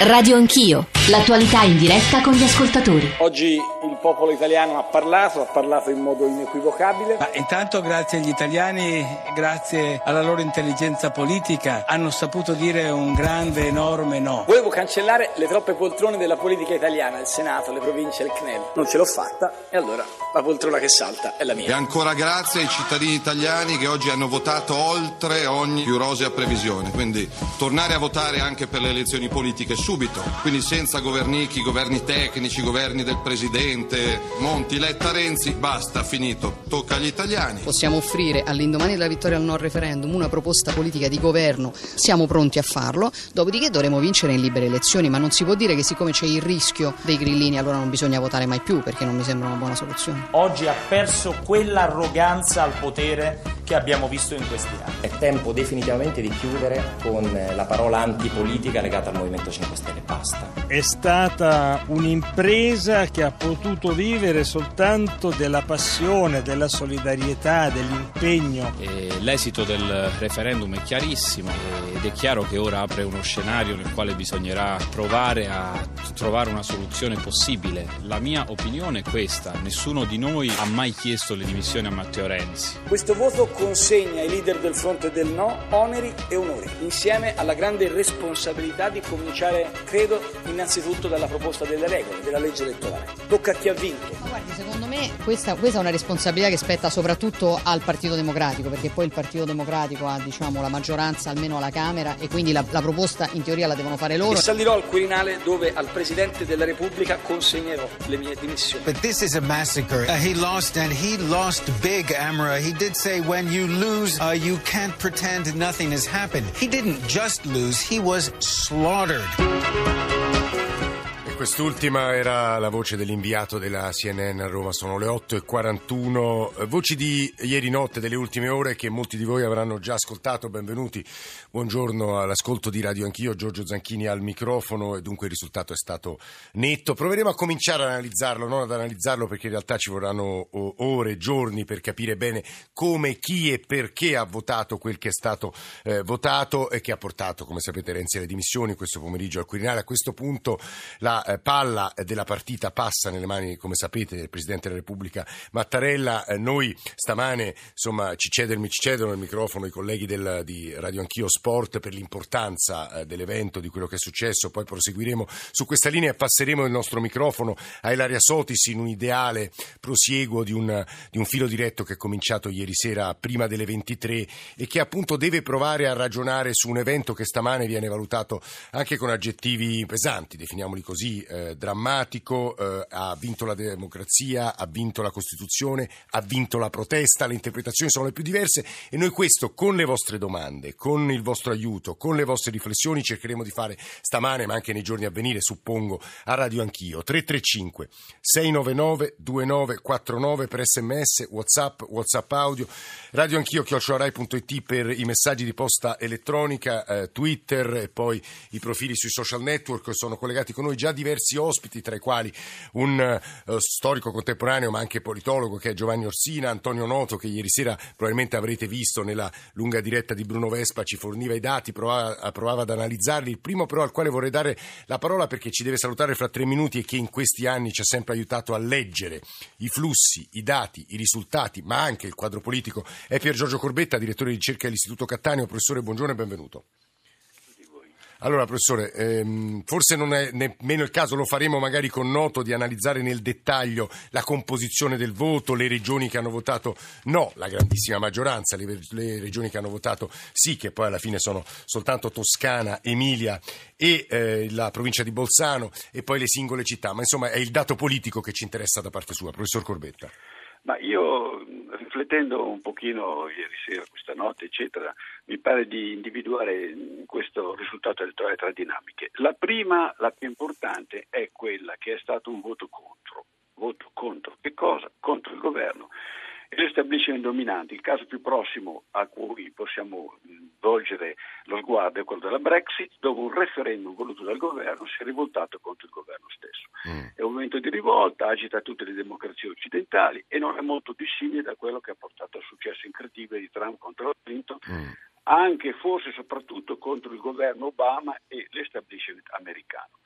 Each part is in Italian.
Radio Anch'io, l'attualità in diretta con gli ascoltatori. Oggi il popolo italiano ha parlato, ha parlato in modo inequivocabile. Ma intanto grazie agli italiani, grazie alla loro intelligenza politica, hanno saputo dire un grande, enorme no. Volevo cancellare le troppe poltrone della politica italiana, il Senato, le province, il CNEL. Non ce l'ho fatta e allora la poltrona che salta è la mia. E ancora grazie ai cittadini italiani che oggi hanno votato oltre ogni più rosea previsione. Quindi tornare a votare anche per le elezioni politiche subito, quindi senza governichi, governi tecnici, governi del Presidente, Monti, Letta, Renzi, basta, finito, tocca agli italiani. Possiamo offrire all'indomani della vittoria al no referendum una proposta politica di governo, siamo pronti a farlo, dopodiché dovremo vincere in libere elezioni, ma non si può dire che siccome c'è il rischio dei grillini allora non bisogna votare mai più, perché non mi sembra una buona soluzione. Oggi ha perso quell'arroganza al potere che abbiamo visto in questi anni. È tempo definitivamente di chiudere con la parola antipolitica legata al Movimento 5 Stelle. Basta. È stata un'impresa che ha potuto vivere soltanto della passione, della solidarietà, dell'impegno. E l'esito del referendum è chiarissimo ed è chiaro che ora apre uno scenario nel quale bisognerà provare a trovare una soluzione possibile. La mia opinione è questa, nessuno di noi ha mai chiesto le dimissioni a Matteo Renzi. Questo voto consegna ai leader del fronte del no oneri e onori, insieme alla grande responsabilità di cominciare, credo, innanzitutto dalla proposta delle regole, della legge elettorale. Tocca a chi ha vinto. Ma guardi, secondo me questa, questa è una responsabilità che spetta soprattutto al Partito Democratico, perché poi il Partito Democratico ha diciamo, la maggioranza almeno alla Camera e quindi la, la proposta in teoria la devono fare loro. E salirò al Quirinale dove al Presidente della Repubblica consegnerò le mie dimissioni. But this is a massacre. Uh, he lost and he lost big, Amra. He did say when you lose, uh, you can't pretend nothing has happened. He didn't just lose, he was slaughtered. Quest'ultima era la voce dell'inviato della CNN a Roma, sono le 8.41, voci di ieri notte, delle ultime ore che molti di voi avranno già ascoltato, benvenuti, buongiorno all'ascolto di Radio Anch'io, Giorgio Zanchini al microfono. E dunque il risultato è stato netto. Proveremo a cominciare ad analizzarlo, non ad analizzarlo perché in realtà ci vorranno ore, giorni per capire bene come, chi e perché ha votato quel che è stato eh, votato e che ha portato, come sapete, Renzi alle dimissioni questo pomeriggio al Quirinale. A questo punto la eh, palla della partita passa nelle mani, come sapete, del Presidente della Repubblica Mattarella. Eh, noi stamane insomma, ci, cedono, ci cedono il microfono i colleghi del, di Radio Anch'io Sport per l'importanza eh, dell'evento, di quello che è successo. Poi proseguiremo su questa linea e passeremo il nostro microfono a Ilaria Sotis in un ideale prosieguo di un, di un filo diretto che è cominciato ieri sera prima delle 23 e che appunto deve provare a ragionare su un evento che stamane viene valutato anche con aggettivi pesanti, definiamoli così, eh, drammatico, eh, ha vinto la democrazia, ha vinto la Costituzione, ha vinto la protesta, le interpretazioni sono le più diverse e noi questo con le vostre domande, con il vostro aiuto, con le vostre riflessioni cercheremo di fare stamane ma anche nei giorni a venire, suppongo, a Radio Anch'io. 335 699 2949 per sms, whatsapp, whatsapp audio, radio anch'io chiocciolarai.it per i messaggi di posta elettronica, eh, Twitter e poi i profili sui social network sono collegati con noi già diversi ospiti, tra i quali un uh, storico contemporaneo ma anche politologo che è Giovanni Orsina, Antonio Noto che ieri sera probabilmente avrete visto nella lunga diretta di Bruno Vespa ci forniva i dati, provava, provava ad analizzarli. Il primo però al quale vorrei dare la parola perché ci deve salutare fra tre minuti e che in questi anni ci ha sempre aiutato a leggere i flussi, i dati, i risultati, ma anche il quadro politico, è Pier Giorgio Corbetta, direttore di ricerca dell'Istituto Cattaneo. Professore, buongiorno e benvenuto. Allora, professore, ehm, forse non è nemmeno il caso, lo faremo magari con noto di analizzare nel dettaglio la composizione del voto, le regioni che hanno votato no, la grandissima maggioranza, le, le regioni che hanno votato sì, che poi alla fine sono soltanto Toscana, Emilia e eh, la provincia di Bolzano e poi le singole città, ma insomma è il dato politico che ci interessa da parte sua, professor Corbetta. Ma io, riflettendo un pochino ieri sera, questa notte, eccetera, mi pare di individuare questo risultato elettorale tra dinamiche. La prima, la più importante, è quella che è stato un voto contro. Voto contro che cosa? Contro il governo e l'establishment dominante. Il caso più prossimo a cui possiamo volgere lo sguardo è quello della Brexit, dove un referendum voluto dal governo si è rivoltato contro il governo stesso. Mm. È un momento di rivolta, agita tutte le democrazie occidentali e non è molto dissimile da quello che ha portato al successo incredibile di Trump contro Clinton. Mm anche forse soprattutto contro il governo Obama e l'establishment americano.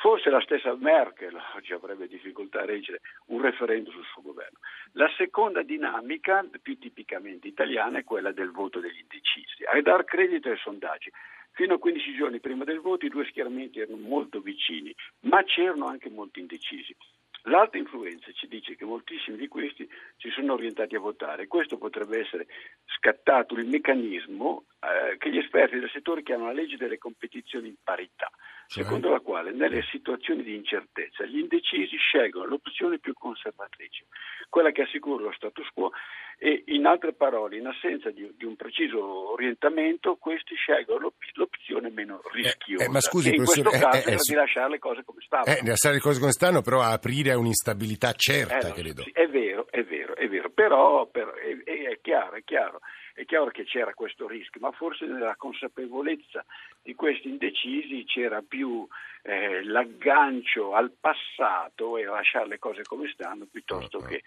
Forse la stessa Merkel oggi avrebbe difficoltà a reggere un referendum sul suo governo. La seconda dinamica, più tipicamente italiana, è quella del voto degli indecisi. A dar credito ai sondaggi, fino a 15 giorni prima del voto i due schieramenti erano molto vicini, ma c'erano anche molti indecisi. L'alta influenza ci dice che moltissimi di questi si sono orientati a votare. Questo potrebbe essere scattato il meccanismo eh, che gli esperti del settore chiamano la legge delle competizioni in parità secondo la quale nelle situazioni di incertezza gli indecisi scelgono l'opzione più conservatrice, quella che assicura lo status quo e in altre parole, in assenza di, di un preciso orientamento, questi scelgono l'op- l'opzione meno rischiosa. Eh, eh, ma scusi, in questo caso eh, è di lasciare le cose come stavano. Eh, lasciare le cose come stanno, però a aprire a un'instabilità certa, Eh, credo. sì, è vero, è vero, è vero, però, però è, è chiaro, è chiaro. È chiaro che c'era questo rischio, ma forse nella consapevolezza di questi indecisi c'era più eh, l'aggancio al passato e lasciare le cose come stanno piuttosto che...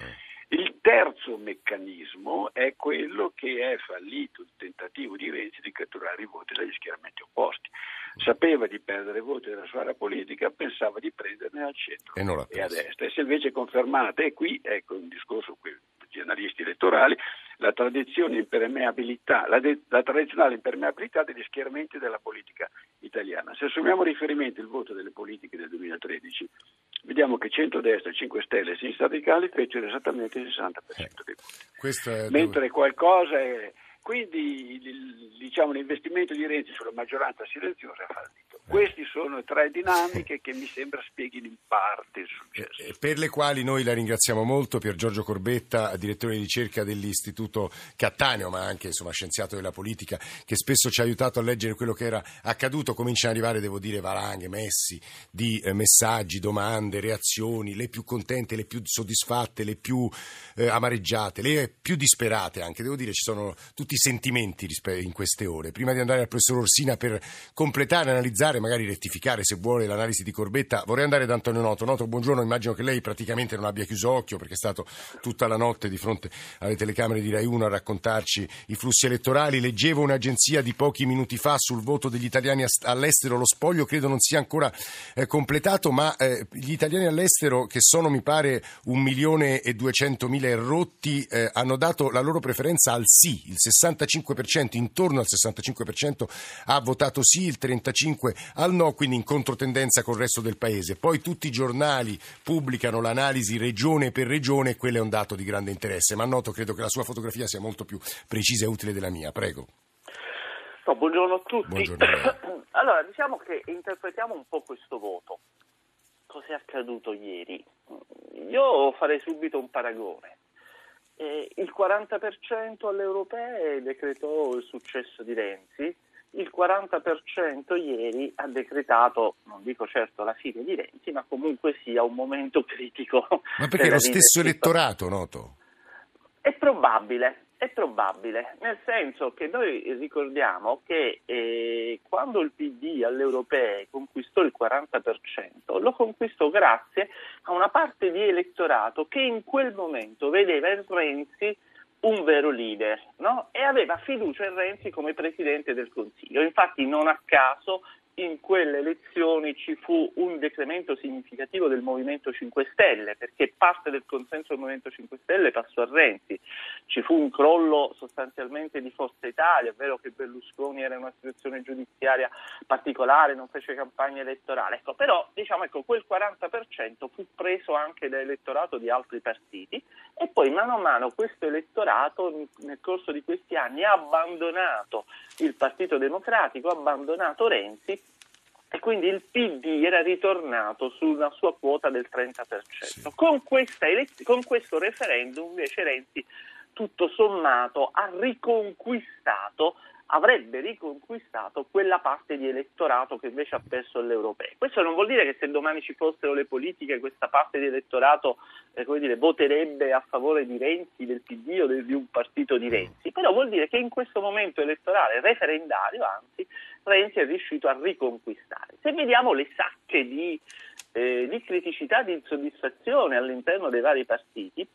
Il terzo meccanismo è quello che è fallito il tentativo di Renzi di catturare i voti dagli schieramenti opposti. Sapeva di perdere voti della sua area politica, pensava di prenderne al centro E e a destra. E se invece confermata, e qui ecco un discorso qui, degli analisti elettorali, la tradizione impermeabilità, la, de- la tradizionale impermeabilità degli schieramenti della politica italiana. Se assumiamo riferimento il voto delle politiche del 2013, vediamo che centrodestra, 5 Stelle e Sinistra Radicale fecero esattamente il 60% dei voti. Questo è Mentre qualcosa è... Quindi il- diciamo, l'investimento di Renzi sulla maggioranza silenziosa è fallito. Queste sono tre dinamiche che mi sembra spieghino in parte il successo. e per le quali noi la ringraziamo molto, Pier Giorgio Corbetta, direttore di ricerca dell'Istituto Cattaneo, ma anche insomma, scienziato della politica, che spesso ci ha aiutato a leggere quello che era accaduto. Cominciano ad arrivare, devo dire, valanghe, messi di eh, messaggi, domande, reazioni, le più contente, le più soddisfatte, le più eh, amareggiate, le più disperate anche. Devo dire, ci sono tutti i sentimenti in queste ore. Prima di andare al professor Orsina per completare, analizzare, magari rettificare se vuole l'analisi di Corbetta, vorrei andare da Antonio Noto. Noto, buongiorno, immagino che lei praticamente non abbia chiuso occhio perché è stato tutta la notte di fronte alle telecamere di Rai 1 a raccontarci i flussi elettorali. Leggevo un'agenzia di pochi minuti fa sul voto degli italiani all'estero, lo spoglio credo non sia ancora eh, completato, ma eh, gli italiani all'estero, che sono mi pare un milione e duecentomila errotti, eh, hanno dato la loro preferenza al sì, il 65%, intorno al 65% ha votato sì, il 35% al no, quindi in controtendenza col resto del paese. Poi tutti i giornali pubblicano l'analisi regione per regione e quello è un dato di grande interesse, ma noto credo che la sua fotografia sia molto più precisa e utile della mia. Prego. No, buongiorno a tutti. Buongiorno allora, diciamo che interpretiamo un po' questo voto. Cos'è accaduto ieri? Io farei subito un paragone. Eh, il 40% alle europee decretò il successo di Renzi, il 40% ieri ha decretato, non dico certo la fine di Renzi, ma comunque sia un momento critico. Ma perché è lo stesso elettorato, noto? È probabile, è probabile, nel senso che noi ricordiamo che eh, quando il PD alle europee conquistò il 40%, lo conquistò grazie a una parte di elettorato che in quel momento vedeva in Renzi un vero leader no? e aveva fiducia in Renzi come Presidente del Consiglio. Infatti non a caso in quelle elezioni ci fu un decremento significativo del Movimento 5 Stelle, perché parte del consenso del Movimento 5 Stelle passò a Renzi. Ci fu un crollo sostanzialmente di Forza Italia, è vero che Berlusconi era in una situazione giudiziaria particolare, non fece campagna elettorale, ecco, però diciamo ecco, quel 40% fu preso anche da elettorato di altri partiti e poi mano a mano questo elettorato nel corso di questi anni ha abbandonato il Partito Democratico, ha abbandonato Renzi e quindi il PD era ritornato su una sua quota del 30%. Con, questa elez- con questo referendum invece Renzi tutto sommato ha riconquistato avrebbe riconquistato quella parte di elettorato che invece ha perso le europee. Questo non vuol dire che se domani ci fossero le politiche questa parte di elettorato eh, dire, voterebbe a favore di Renzi, del PD o del, di un partito di Renzi, però vuol dire che in questo momento elettorale referendario, anzi, Renzi è riuscito a riconquistare. Se vediamo le sacche di, eh, di criticità, di insoddisfazione all'interno dei vari partiti,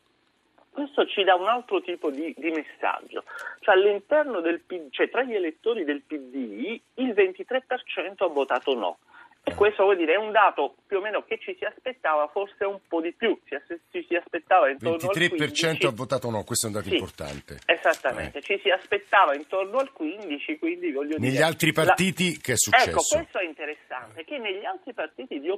questo ci dà un altro tipo di, di messaggio, cioè all'interno del PD, cioè tra gli elettori del PD il 23% ha votato no, e questo vuol dire è un dato più o meno che ci si aspettava forse un po' di più, ci, ci si aspettava intorno 23% al 15%. ha votato no, questo è un dato sì, importante. Esattamente, eh. ci si aspettava intorno al 15%, quindi voglio negli dire... altri partiti la... che è successo? Ecco, questo è interessante, che negli altri partiti di,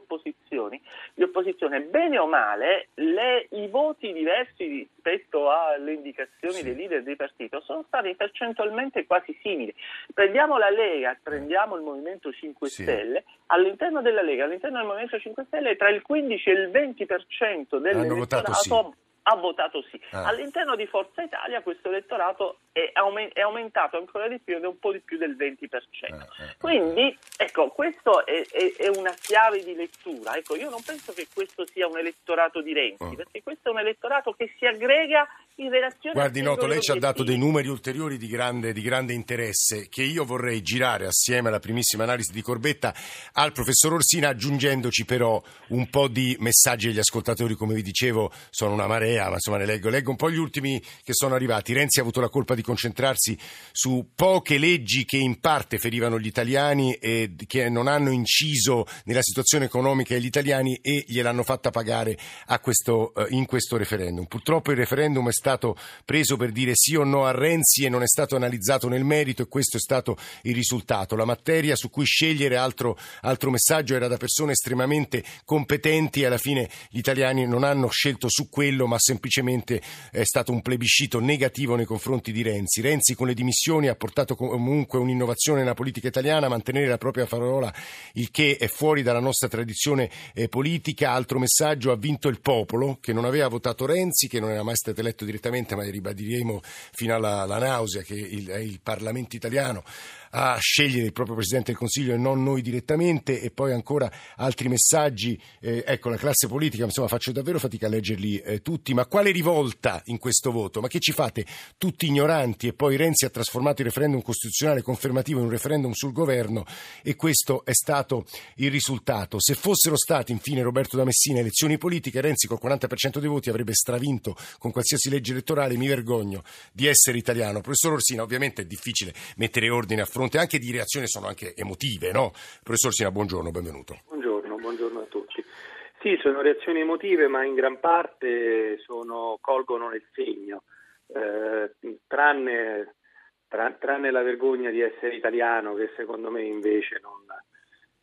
di opposizione, bene o male, le, i voti diversi rispetto alle indicazioni sì. dei leader di partito sono stati percentualmente quasi simili. Prendiamo la Lega, prendiamo il Movimento 5 sì. Stelle, all'interno della Lega, all'interno del Movimento 5 Stelle, tra il 15 e il 20% dell'elettorato sì. ha votato sì. Ah. All'interno di Forza Italia questo elettorato è, aument- è, aumentato ancora di più ed è un po' di più del 20%. Ah, ah, Quindi, ecco, questo è, è, è, una chiave di lettura. Ecco, io non penso che questo sia un elettorato di Renzi, oh. perché questo è un elettorato che si aggrega in relazione Guardi, Noto, lei ci ha dato dei numeri ulteriori di grande, di grande, interesse che io vorrei girare assieme alla primissima analisi di Corbetta al professor Orsina, aggiungendoci però un po' di messaggi agli ascoltatori, come vi dicevo, sono una marea, ma insomma ne leggo. Leggo un po' gli ultimi che sono arrivati. Renzi ha avuto la colpa di concentrarsi su poche leggi che in parte ferivano gli italiani e che non hanno inciso nella situazione economica degli italiani e gliel'hanno fatta pagare questo, eh, in questo referendum. Purtroppo il referendum è stato preso per dire sì o no a Renzi e non è stato analizzato nel merito e questo è stato il risultato. La materia su cui scegliere altro, altro messaggio era da persone estremamente competenti e alla fine gli italiani non hanno scelto su quello ma semplicemente è stato un plebiscito negativo nei confronti di Renzi. Renzi con le dimissioni ha portato comunque un'innovazione nella politica italiana, mantenere la propria parola, il che è fuori dalla nostra tradizione eh, politica. Altro messaggio, ha vinto il popolo che non aveva votato Renzi, che non era mai stato eletto direttamente, ma ribadiremo fino alla, alla nausea che il, il Parlamento italiano a scegliere il proprio Presidente del Consiglio e non noi direttamente e poi ancora altri messaggi, eh, ecco la classe politica, insomma faccio davvero fatica a leggerli eh, tutti, ma quale rivolta in questo voto? Ma che ci fate tutti ignoranti e poi Renzi ha trasformato il referendum costituzionale confermativo in un referendum sul governo e questo è stato il risultato. Se fossero stati infine Roberto da Messina elezioni politiche, Renzi col 40% dei voti avrebbe stravinto con qualsiasi legge elettorale, mi vergogno di essere italiano. Professor Orsina, ovviamente è difficile mettere ordine a fronte fronte anche di reazioni sono anche emotive, no? Professor Sina, buongiorno, benvenuto. Buongiorno, buongiorno a tutti. Sì, sono reazioni emotive, ma in gran parte sono, colgono nel segno, eh, tranne, tra, tranne, la vergogna di essere italiano, che secondo me invece non,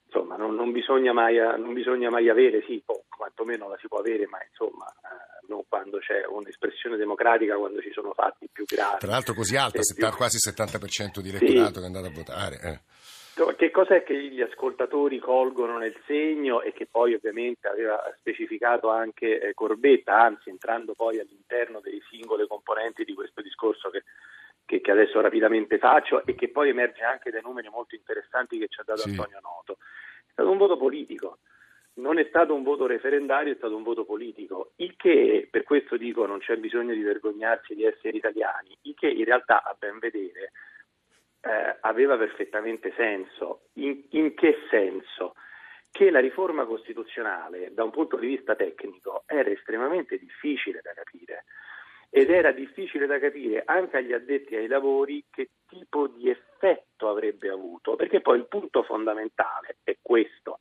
insomma, non, non, bisogna, mai, non bisogna mai avere, sì, po, quantomeno la si può avere, ma insomma, eh, non quando c'è un'espressione democratica, quando ci sono fatti più gravi. Tra l'altro così alta, più... quasi il 70% di elettorato sì. che è andato a votare. Eh. Che cos'è che gli ascoltatori colgono nel segno e che poi ovviamente aveva specificato anche eh, Corbetta, anzi entrando poi all'interno delle singole componenti di questo discorso che, che, che, adesso rapidamente faccio e che poi emerge anche dai numeri molto interessanti che ci ha dato sì. Antonio Noto. È stato un voto politico non è stato un voto referendario, è stato un voto politico, il che, per questo dico, non c'è bisogno di vergognarsi di essere italiani, il che in realtà a ben vedere eh, aveva perfettamente senso. In, in che senso? Che la riforma costituzionale, da un punto di vista tecnico, era estremamente difficile da capire ed era difficile da capire anche agli addetti ai lavori che tipo di effetto avrebbe avuto, perché poi il punto fondamentale è questo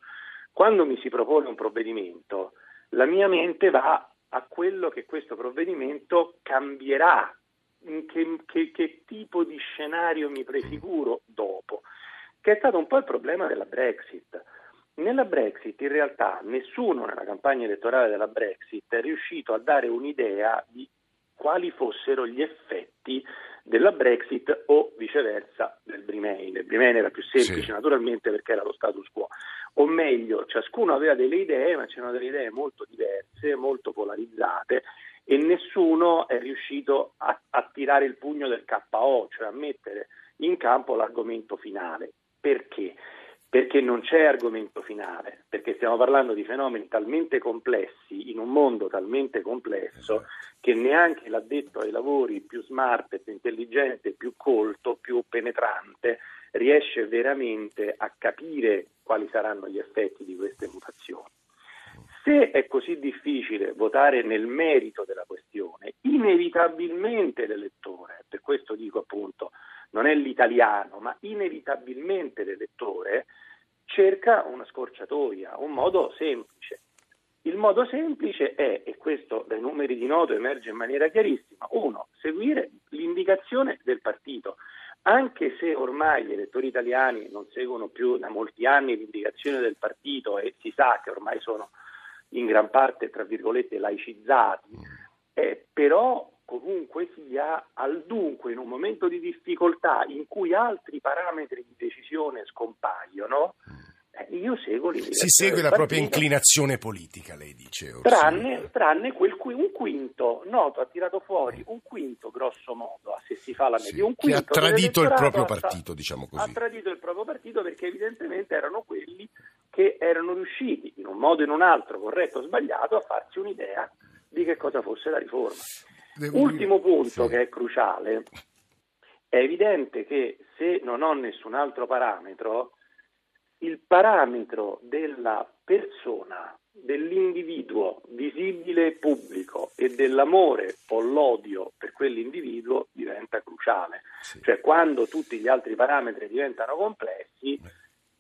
quando mi si propone un provvedimento, la mia mente va a quello che questo provvedimento cambierà, che, che, che tipo di scenario mi prefiguro dopo, che è stato un po' il problema della Brexit. Nella Brexit in realtà nessuno nella campagna elettorale della Brexit è riuscito a dare un'idea di quali fossero gli effetti della Brexit o viceversa del Remain. Il Remain era più semplice sì. naturalmente perché era lo status quo, o meglio, ciascuno aveva delle idee, ma c'erano delle idee molto diverse, molto polarizzate e nessuno è riuscito a, a tirare il pugno del KO, cioè a mettere in campo l'argomento finale. Perché? Perché non c'è argomento finale, perché stiamo parlando di fenomeni talmente complessi in un mondo talmente complesso che neanche l'addetto ai lavori più smart, più intelligente, più colto, più penetrante riesce veramente a capire quali saranno gli effetti di queste mutazioni. Se è così difficile votare nel merito della questione, inevitabilmente l'elettore, per questo dico appunto, non è l'italiano, ma inevitabilmente l'elettore cerca una scorciatoia, un modo semplice. Il modo semplice è, e questo dai numeri di noto emerge in maniera chiarissima, uno, seguire l'indicazione del partito anche se ormai gli elettori italiani non seguono più da molti anni l'indicazione del partito e si sa che ormai sono in gran parte, tra virgolette, laicizzati, eh, però comunque sia al dunque in un momento di difficoltà in cui altri parametri di decisione scompaiono, eh, io seguo Si segue la propria inclinazione politica, lei dice. Tranne, tranne quel qui, un quinto, noto, ha tirato fuori un quinto grosso modo, se si fa la media, sì, un quinto che ha tradito il proprio partito, diciamo così. Ha tradito il proprio partito perché evidentemente erano quelli che erano riusciti, in un modo o in un altro, corretto o sbagliato, a farsi un'idea di che cosa fosse la riforma. Devo Ultimo dire... punto sì. che è cruciale, è evidente che se non ho nessun altro parametro, il parametro della persona, dell'individuo visibile e pubblico e dell'amore o l'odio per quell'individuo diventa cruciale. Sì. Cioè quando tutti gli altri parametri diventano complessi,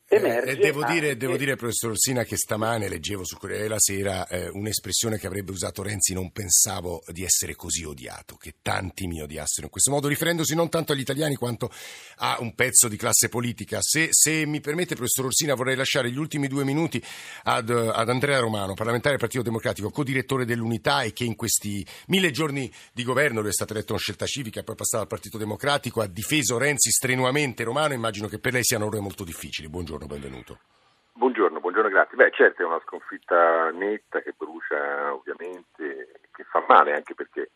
Emerge eh, devo, dire, devo, dire, professor Orsina, che stamane leggevo su Corriere della Sera eh, un'espressione che avrebbe usato Renzi, non pensavo di essere così odiato, che tanti mi odiassero in questo modo, riferendosi non tanto agli italiani quanto a un pezzo di classe politica. Se, se mi permette, professor Orsina, vorrei lasciare gli ultimi due minuti ad, ad Andrea Romano, parlamentare del Partito Democratico, co-direttore dell'Unità e che in questi mille giorni di governo, lui è stato eletto una scelta civica poi passato al Partito Democratico, ha difeso Renzi strenuamente. Romano, immagino che per lei siano ore molto difficili. Buongiorno buongiorno, benvenuto. Buongiorno, buongiorno, grazie. Beh, certo è una sconfitta netta che brucia ovviamente, che fa male anche perché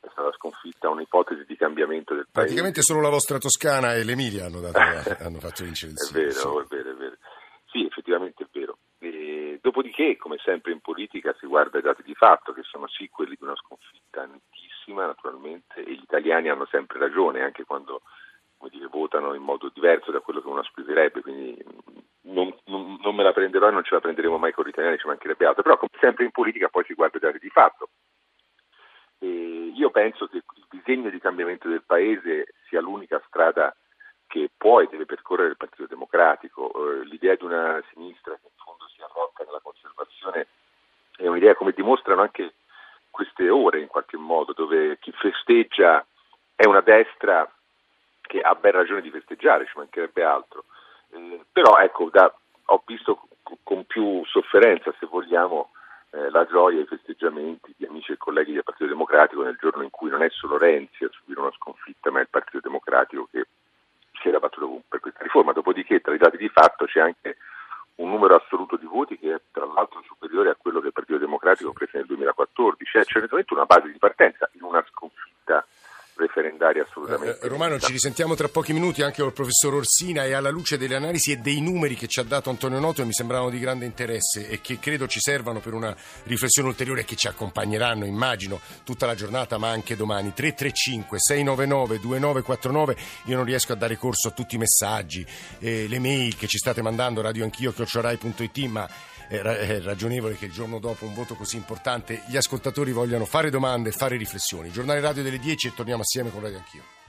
è stata sconfitta un'ipotesi di cambiamento del paese. Praticamente solo la vostra Toscana e l'Emilia hanno, dato, hanno fatto vincere il sì. È vero, è vero, è vero. Sì, effettivamente è vero. E, dopodiché, come sempre in politica, si guarda i dati di fatto, che sono sì quelli di una sconfitta nettissima, naturalmente, e gli italiani hanno sempre ragione, anche quando dire, votano in modo diverso da quello che uno aspirerebbe, quindi non, non, non, me la prenderò e non ce la prenderemo mai con gli italiani, ci mancherebbe altro, però come sempre in politica poi si guarda i dati di fatto. E io penso che il disegno di cambiamento del Paese sia l'unica strada che può e deve percorrere il Partito Democratico. Eh, l'idea di una sinistra che in fondo si arrocca nella conservazione è un'idea come dimostrano anche queste ore in qualche modo, dove chi festeggia è una destra che ha ben ragione di festeggiare, ci mancherebbe altro. Eh, però ecco, da, ho visto con più sofferenza, se vogliamo, eh, la gioia e i festeggiamenti di amici e colleghi del Partito Democratico nel giorno in cui non è solo Renzi a subire una sconfitta, ma è il Partito Democratico che si era battuto per questa riforma. Dopodiché, tra i dati di fatto, c'è anche un numero assoluto di voti che è tra l'altro superiore a quello che il Partito Democratico prese nel 2014. C'è certamente una base di partenza in una sconfitta referendaria assolutamente. Eh, Romano, ci risentiamo tra pochi minuti anche col professor Orsina e alla luce delle analisi e dei numeri che ci ha dato Antonio Noto e mi sembravano di grande interesse e che credo ci servano per una riflessione ulteriore che ci accompagneranno, immagino, tutta la giornata ma anche domani. 335 699 2949, io non riesco a dare corso a tutti i messaggi, eh, le mail che ci state mandando, radioanchio, chiocciorai.it, ma è ragionevole che il giorno dopo un voto così importante gli ascoltatori vogliano fare domande e fare riflessioni. Giornale radio delle 10 e torniamo assieme con Radio Anch'io.